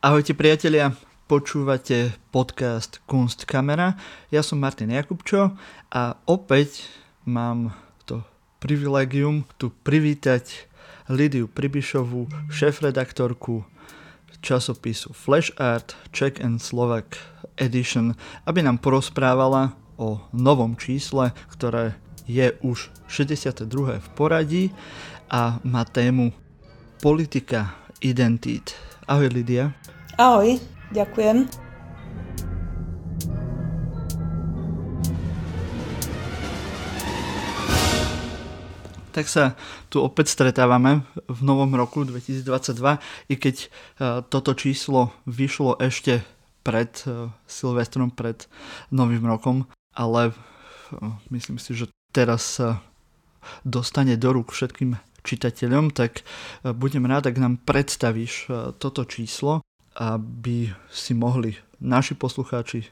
Ahojte priatelia, počúvate podcast Kunstkamera. Ja som Martin Jakubčo a opäť mám to privilegium tu privítať Lidiu Pribišovú, šéf-redaktorku časopisu Flash Art Czech and Slovak Edition, aby nám porozprávala o novom čísle, ktoré je už 62. v poradí a má tému politika identít. Ahoj Lidia. Ahoj, ďakujem. Tak sa tu opäť stretávame v novom roku 2022, i keď e, toto číslo vyšlo ešte pred e, Silvestrom, pred Novým rokom, ale e, myslím si, že teraz sa dostane do rúk všetkým čitateľom, tak budem rád, ak nám predstavíš toto číslo aby si mohli naši poslucháči,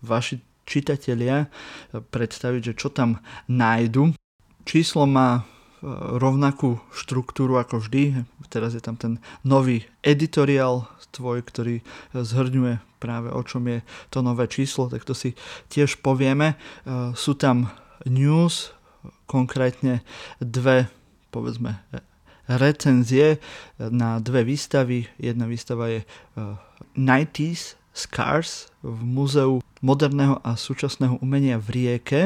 vaši čitatelia predstaviť, že čo tam nájdu. Číslo má e, rovnakú štruktúru ako vždy. Teraz je tam ten nový editoriál tvoj, ktorý zhrňuje práve o čom je to nové číslo, tak to si tiež povieme. E, sú tam news, konkrétne dve povedzme recenzie na dve výstavy. Jedna výstava je 90s eh, Scars v Múzeu moderného a súčasného umenia v Rieke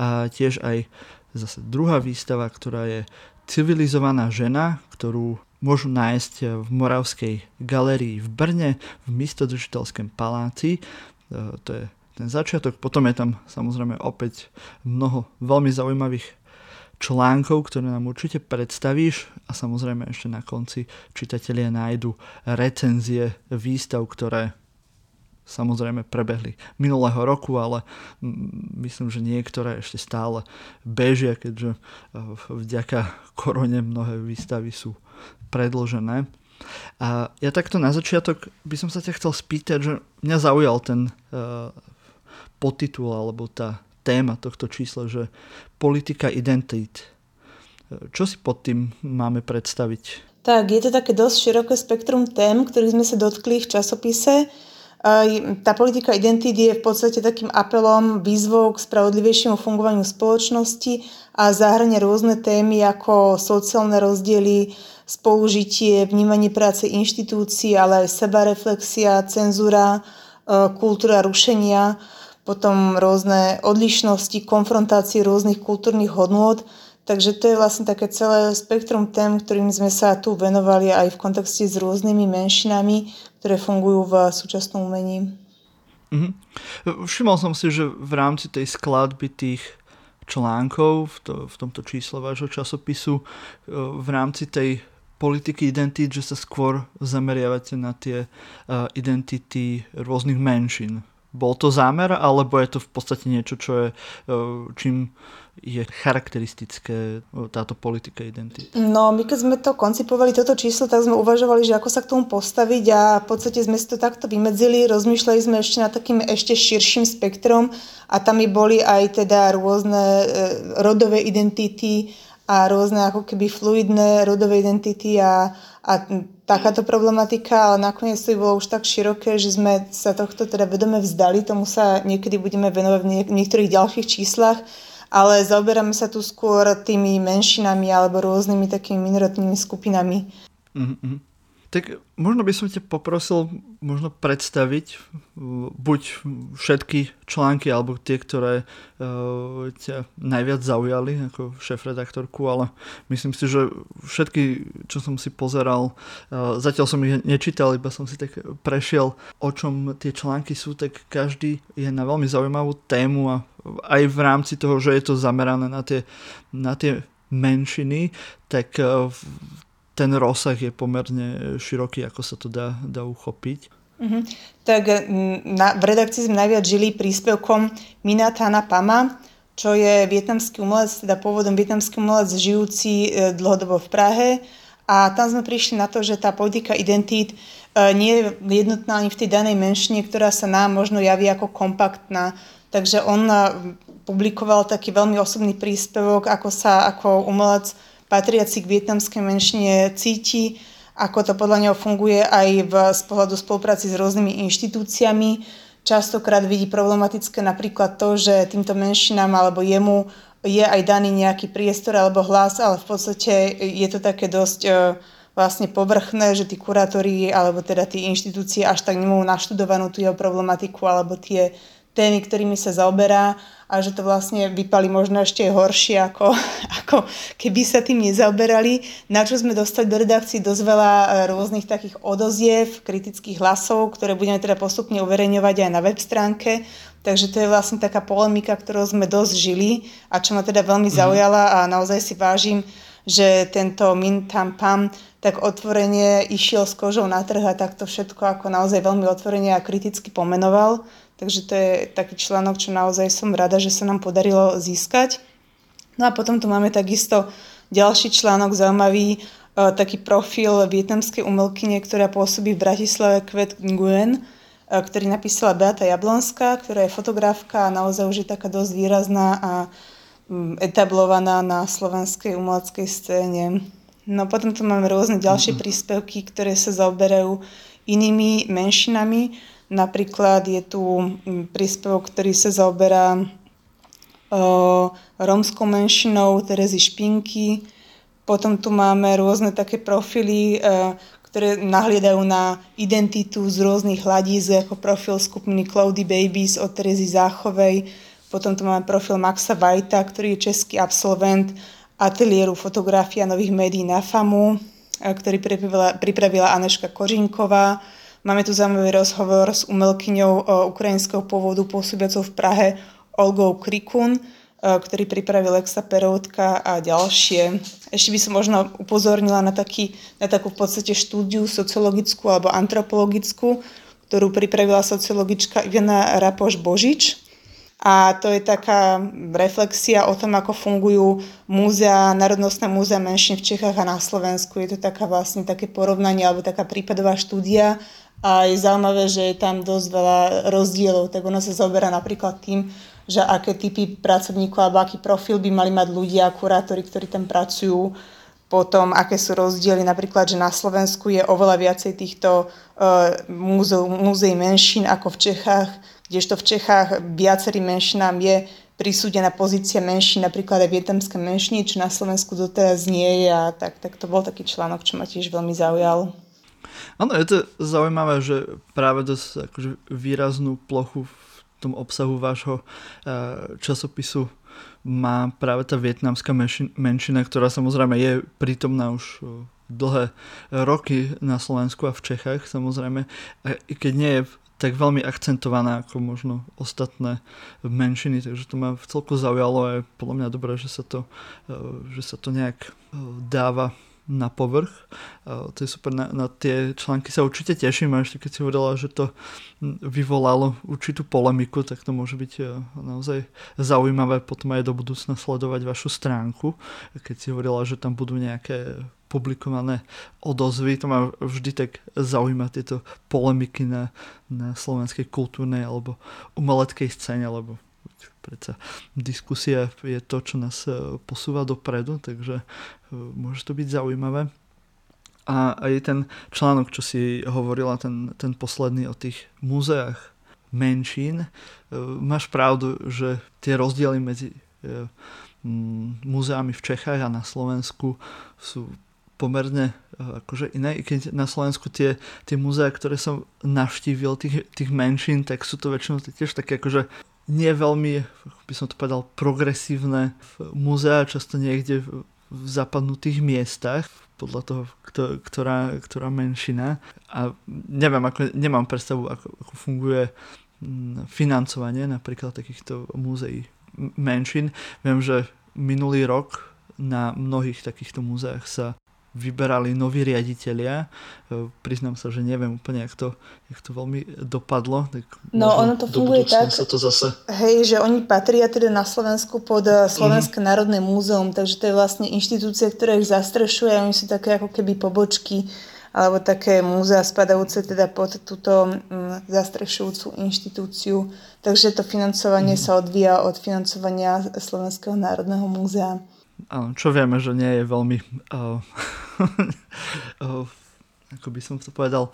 a tiež aj zase druhá výstava, ktorá je Civilizovaná žena, ktorú môžu nájsť v Moravskej galérii v Brne v místodržiteľském paláci. Eh, to je ten začiatok. Potom je tam samozrejme opäť mnoho veľmi zaujímavých článkov, ktoré nám určite predstavíš a samozrejme ešte na konci čitatelia nájdu recenzie výstav, ktoré samozrejme prebehli minulého roku, ale myslím, že niektoré ešte stále bežia, keďže e, vďaka korone mnohé výstavy sú predložené. A ja takto na začiatok by som sa ťa chcel spýtať, že mňa zaujal ten uh, podtitul alebo tá, téma tohto čísla, že politika identít. Čo si pod tým máme predstaviť? Tak, je to také dosť široké spektrum tém, ktorých sme sa dotkli v časopise. Tá politika identít je v podstate takým apelom, výzvou k spravodlivejšiemu fungovaniu spoločnosti a zahrania rôzne témy ako sociálne rozdiely, spolužitie, vnímanie práce inštitúcií, ale aj sebareflexia, cenzúra, kultúra rušenia potom rôzne odlišnosti, konfrontácie rôznych kultúrnych hodnôt. Takže to je vlastne také celé spektrum tém, ktorým sme sa tu venovali aj v kontexte s rôznymi menšinami, ktoré fungujú v súčasnom umení. Mm-hmm. Všimol som si, že v rámci tej skladby tých článkov v, to, v tomto čísle vášho časopisu e, v rámci tej politiky identít, že sa skôr zameriavate na tie uh, identity rôznych menšín bol to zámer, alebo je to v podstate niečo, čo je, e, čím je charakteristické e, táto politika identity? No, my keď sme to koncipovali, toto číslo, tak sme uvažovali, že ako sa k tomu postaviť a v podstate sme si to takto vymedzili, rozmýšľali sme ešte na takým ešte širším spektrom a tam i boli aj teda rôzne e, rodové identity a rôzne ako keby fluidné rodové identity a, a takáto problematika, ale nakoniec to bolo už tak široké, že sme sa tohto teda vedome vzdali, tomu sa niekedy budeme venovať v niektorých ďalších číslach, ale zaoberáme sa tu skôr tými menšinami alebo rôznymi takými minoritnými skupinami. Mm-hmm. Tak možno by som ťa poprosil možno predstaviť buď všetky články alebo tie, ktoré uh, ťa najviac zaujali ako šéf-redaktorku, ale myslím si, že všetky, čo som si pozeral, uh, zatiaľ som ich nečítal, iba som si tak prešiel, o čom tie články sú, tak každý je na veľmi zaujímavú tému a aj v rámci toho, že je to zamerané na tie, na tie menšiny, tak uh, ten rozsah je pomerne široký, ako sa to dá, dá uchopiť. Mm-hmm. Tak na, v redakcii sme najviac žili príspevkom Minatana Pama, čo je vietnamský umelec, teda pôvodom vietnamský umelec žijúci e, dlhodobo v Prahe. A tam sme prišli na to, že tá politika identít e, nie je jednotná ani v tej danej menšine, ktorá sa nám možno javí ako kompaktná. Takže on e, publikoval taký veľmi osobný príspevok, ako sa ako umelec patriaci k vietnamskej menšine cíti ako to podľa neho funguje aj v, z pohľadu spolupráci s rôznymi inštitúciami. Častokrát vidí problematické napríklad to, že týmto menšinám alebo jemu je aj daný nejaký priestor alebo hlas, ale v podstate je to také dosť e, vlastne povrchné, že tí kurátori alebo teda tie inštitúcie až tak nemajú naštudovanú tú jeho problematiku alebo tie témy, ktorými sa zaoberá a že to vlastne vypali možno ešte horšie, ako, ako keby sa tým nezaoberali. Na čo sme dostali do redakcií dosť veľa e, rôznych takých odoziev, kritických hlasov, ktoré budeme teda postupne uverejňovať aj na web stránke. Takže to je vlastne taká polemika, ktorou sme dosť žili a čo ma teda veľmi mhm. zaujala a naozaj si vážim, že tento Min Tam Pam tak otvorene išiel s kožou na trh a takto všetko ako naozaj veľmi otvorene a kriticky pomenoval. Takže to je taký článok, čo naozaj som rada, že sa nám podarilo získať. No a potom tu máme takisto ďalší článok zaujímavý, e, taký profil vietnamskej umelkyne, ktorá pôsobí v Bratislave Kvet Nguyen, e, ktorý napísala Beata Jablonská, ktorá je fotografka a naozaj už je taká dosť výrazná a mm, etablovaná na slovenskej umeleckej scéne. No potom tu máme rôzne ďalšie mm-hmm. príspevky, ktoré sa zaoberajú inými menšinami, Napríklad je tu mm, príspevok, ktorý sa zaoberá rómskou menšinou Terezy Špinky. Potom tu máme rôzne také profily, ktoré nahliedajú na identitu z rôznych hľadíc, ako profil skupiny Cloudy Babies od Terezy Záchovej. Potom tu máme profil Maxa Vajta, ktorý je český absolvent ateliéru fotografia nových médií na FAMu, ktorý pripravila, pripravila Aneška Kožinková. Máme tu zaujímavý rozhovor s umelkyňou ukrajinského pôvodu pôsobiacou v Prahe Olgou Krikun, ktorý pripravil Lexa Peroutka a ďalšie. Ešte by som možno upozornila na, taký, na takú v podstate štúdiu sociologickú alebo antropologickú, ktorú pripravila sociologička Ivana Rapoš-Božič. A to je taká reflexia o tom, ako fungujú múzea, národnostné múzea menšín v Čechách a na Slovensku. Je to taká vlastne také porovnanie alebo taká prípadová štúdia a je zaujímavé, že je tam dosť veľa rozdielov, tak ono sa zoberá napríklad tým, že aké typy pracovníkov alebo aký profil by mali mať ľudia, kurátori, ktorí tam pracujú, potom aké sú rozdiely, napríklad, že na Slovensku je oveľa viacej týchto uh, múzeí menšín ako v Čechách, kdežto v Čechách viacerým menšinám je prisúdená pozícia menšín, napríklad aj vietnamské menšiny, čo na Slovensku doteraz nie je a tak, tak to bol taký článok, čo ma tiež veľmi zaujal. Áno, je to zaujímavé, že práve dosť akože výraznú plochu v tom obsahu vášho eh, časopisu má práve tá vietnamská menšina, ktorá samozrejme je prítomná už eh, dlhé roky na Slovensku a v Čechách samozrejme, i keď nie je tak veľmi akcentovaná ako možno ostatné menšiny, takže to ma celku zaujalo a je podľa mňa dobré, že sa to, eh, že sa to nejak dáva na povrch. To je super, na, na tie články sa určite teším a ešte keď si hovorila, že to vyvolalo určitú polemiku, tak to môže byť e, naozaj zaujímavé potom aj do budúcna sledovať vašu stránku. Keď si hovorila, že tam budú nejaké publikované odozvy, to ma vždy tak zaujíma tieto polemiky na, na slovenskej kultúrnej alebo umeleckej scéne, lebo predsa diskusia je to, čo nás e, posúva dopredu, takže e, môže to byť zaujímavé. A aj ten článok, čo si hovorila, ten, ten posledný o tých múzeách menšín, e, máš pravdu, že tie rozdiely medzi múzeami v Čechách a na Slovensku sú pomerne akože iné, keď na Slovensku tie, tie múzea, ktoré som navštívil, tých, tých menšín, tak sú to väčšinou tiež také akože nie veľmi, by som to povedal, progresívne múzea, často niekde v zapadnutých miestach, podľa toho, ktorá, ktorá menšina. A neviem, ako, nemám predstavu, ako, ako funguje mm, financovanie napríklad takýchto múzeí menšín. Viem, že minulý rok na mnohých takýchto múzeách sa vyberali noví riaditeľia. E, priznám sa, že neviem úplne, jak to, jak to veľmi dopadlo. Tak no ono to funguje tak, sa to zase... hej, že oni patria teda na Slovensku pod e, Slovenské mm. národné múzeum, takže to je vlastne inštitúcia, ktorá ich zastrešuje a oni sú také ako keby pobočky alebo také múzea spadajúce teda pod túto mm, zastrešujúcu inštitúciu. Takže to financovanie mm. sa odvíja od financovania Slovenského národného múzea. Áno, čo vieme, že nie je veľmi uh, uh, ako by som to povedal,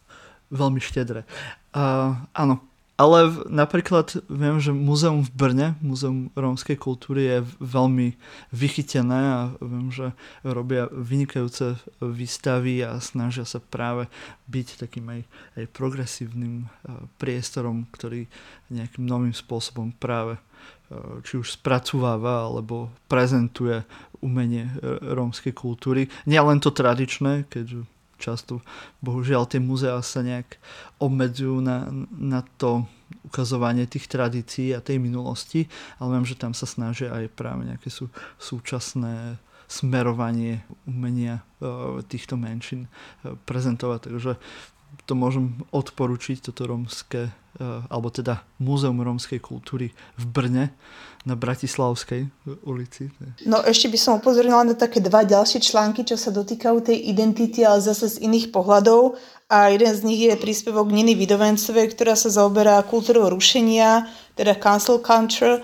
veľmi štedré. Uh, áno, ale v, napríklad viem, že múzeum v Brne, múzeum rómskej kultúry je veľmi vychytené a viem, že robia vynikajúce výstavy a snažia sa práve byť takým aj, aj progresívnym priestorom, ktorý nejakým novým spôsobom práve či už spracováva alebo prezentuje umenie rómskej kultúry. Nie len to tradičné, keďže často bohužiaľ tie muzeá sa nejak obmedzujú na, na to ukazovanie tých tradícií a tej minulosti, ale viem, že tam sa snažia aj práve nejaké sú, súčasné smerovanie umenia e, týchto menšín e, prezentovať. Takže to môžem odporučiť, toto romské, e, alebo teda Múzeum rómskej kultúry v Brne na Bratislavskej ulici. No ešte by som upozornila na také dva ďalšie články, čo sa dotýkajú tej identity, ale zase z iných pohľadov. A jeden z nich je príspevok Niny Vidovencovej, ktorá sa zaoberá kultúrou rušenia, teda cancel culture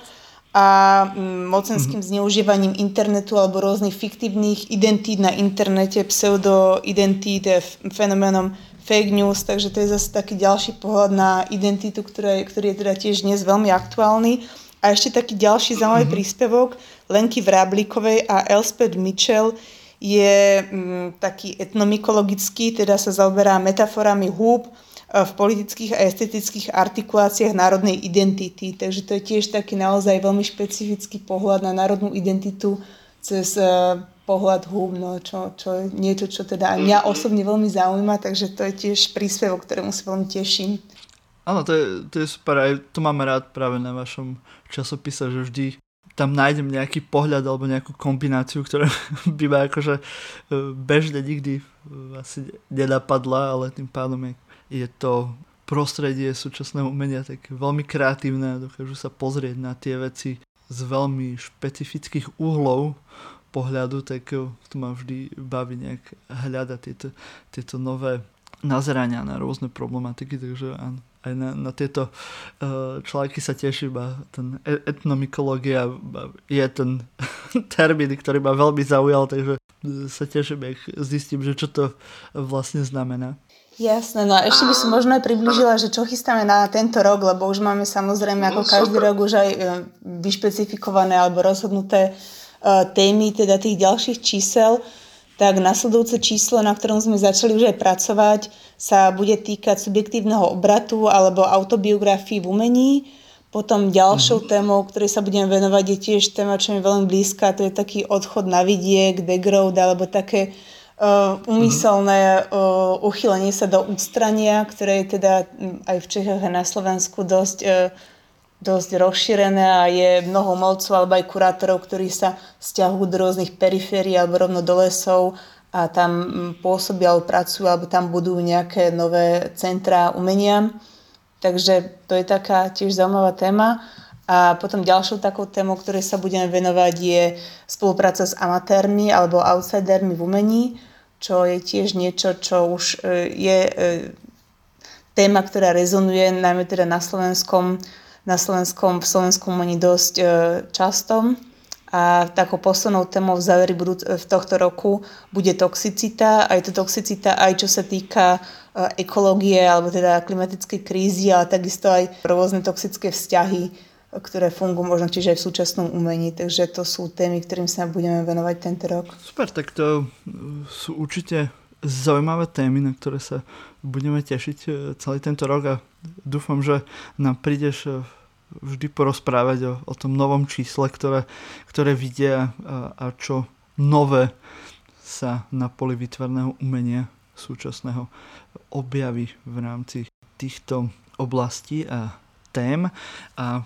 a mm, mocenským mm-hmm. zneužívaním internetu alebo rôznych fiktívnych identít na internete, pseudo-identít, fenoménom fake news, takže to je zase taký ďalší pohľad na identitu, ktorý, ktorý je teda tiež dnes veľmi aktuálny. A ešte taký ďalší zaujímavý mm-hmm. príspevok Lenky Vráblikovej a Elspeth Mitchell je mm, taký etnomikologický, teda sa zaoberá metaforami húb v politických a estetických artikuláciách národnej identity. Takže to je tiež taký naozaj veľmi špecifický pohľad na národnú identitu cez uh, pohľad húb, no, čo, čo je niečo, čo teda mňa osobne veľmi zaujíma, takže to je tiež príspevok, ktorému sa veľmi teším. Áno, to je, to je super, aj to mám rád práve na vašom časopise, že vždy tam nájdem nejaký pohľad alebo nejakú kombináciu, ktorá by ma akože e, bežne nikdy asi nenapadla, ale tým pádom je, je to prostredie súčasného umenia tak veľmi kreatívne a dokážu sa pozrieť na tie veci z veľmi špecifických uhlov pohľadu, tak to ma vždy baví nejak hľadať tieto, tieto nové nazerania na rôzne problematiky, takže aj na, na tieto uh, články sa teším a ten e, etnomikológia je ten termín, ktorý ma veľmi zaujal, takže sa teším, ak zistím, že čo to vlastne znamená. Jasné, no a ešte by som možno aj približila, že čo chystáme na tento rok, lebo už máme samozrejme ako no, každý rok už aj e, vyšpecifikované alebo rozhodnuté e, témy teda tých ďalších čísel, tak nasledujúce číslo, na ktorom sme začali už aj pracovať, sa bude týkať subjektívneho obratu alebo autobiografii v umení. Potom ďalšou mm-hmm. témou, ktorej sa budeme venovať, je tiež téma, čo mi veľmi blízka, to je taký odchod na vidiek, degrowth alebo také umyselné uh, uchylenie sa do ústrania, ktoré je teda aj v Čechách a na Slovensku dosť, uh, dosť rozšírené a je mnoho molcov alebo aj kurátorov, ktorí sa stiahujú do rôznych periférií alebo rovno do lesov a tam pôsobia alebo pracujú alebo tam budú nejaké nové centrá umenia. Takže to je taká tiež zaujímavá téma. A potom ďalšou takou témou, ktorej sa budeme venovať, je spolupráca s amatérmi alebo outsidermi v umení, čo je tiež niečo, čo už e, je e, téma, ktorá rezonuje najmä teda na slovenskom, na slovenskom, v slovenskom umení dosť e, často. A takou poslednou témou v záveri budú, v tohto roku bude toxicita. A je to toxicita aj čo sa týka ekológie alebo teda klimatickej krízy, ale takisto aj rôzne toxické vzťahy ktoré fungujú možno čiže aj v súčasnom umení. Takže to sú témy, ktorým sa budeme venovať tento rok. Super, tak to sú určite zaujímavé témy, na ktoré sa budeme tešiť e, celý tento rok a dúfam, že nám prídeš e, vždy porozprávať o, o tom novom čísle, ktoré, ktoré vidia a, a čo nové sa na poli vytvarného umenia súčasného objaví v rámci týchto oblastí a tém. A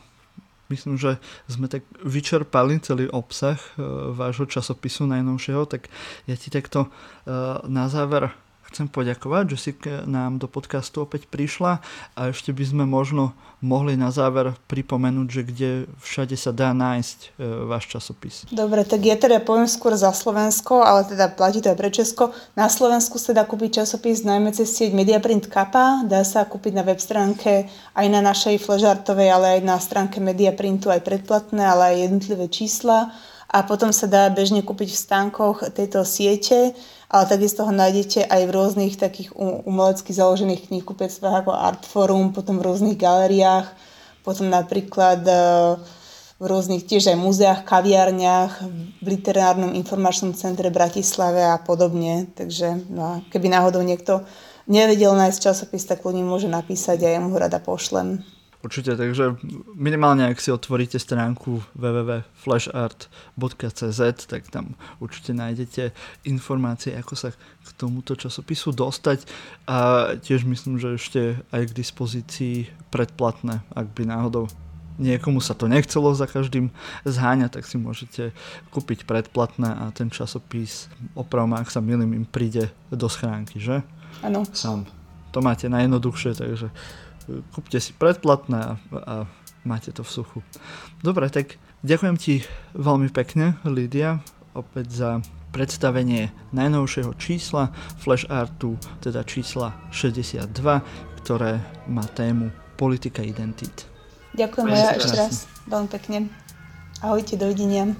myslím, že sme tak vyčerpali celý obsah uh, vášho časopisu najnovšieho, tak ja ti takto uh, na záver chcem poďakovať, že si k nám do podcastu opäť prišla a ešte by sme možno mohli na záver pripomenúť, že kde všade sa dá nájsť e, váš časopis. Dobre, tak ja teda poviem skôr za Slovensko, ale teda platí to aj pre Česko. Na Slovensku sa dá kúpiť časopis najmä cez sieť Mediaprint Kappa, dá sa kúpiť na web stránke aj na našej fležartovej, ale aj na stránke Mediaprintu aj predplatné, ale aj jednotlivé čísla a potom sa dá bežne kúpiť v stánkoch tejto siete ale takisto ho nájdete aj v rôznych takých umelecky založených knihkupectvách ako Artforum, potom v rôznych galeriách, potom napríklad e, v rôznych tiež aj múzeách, kaviarniach, v literárnom informačnom centre Bratislave a podobne. Takže no, keby náhodou niekto nevedel nájsť časopis, tak ľudí môže napísať a ja mu rada pošlem. Určite, takže minimálne ak si otvoríte stránku www.flashart.cz, tak tam určite nájdete informácie, ako sa k tomuto časopisu dostať a tiež myslím, že ešte aj k dispozícii predplatné, ak by náhodou niekomu sa to nechcelo za každým zháňať, tak si môžete kúpiť predplatné a ten časopis opravom, ak sa milím, im príde do schránky, že? Áno. Sám. To máte najjednoduchšie, takže kúpte si predplatné a, a máte to v suchu. Dobre, tak ďakujem ti veľmi pekne, Lídia, opäť za predstavenie najnovšieho čísla Flash Artu, teda čísla 62, ktoré má tému politika identít. Ďakujem ja ešte raz veľmi pekne. Ahojte, dovidenia.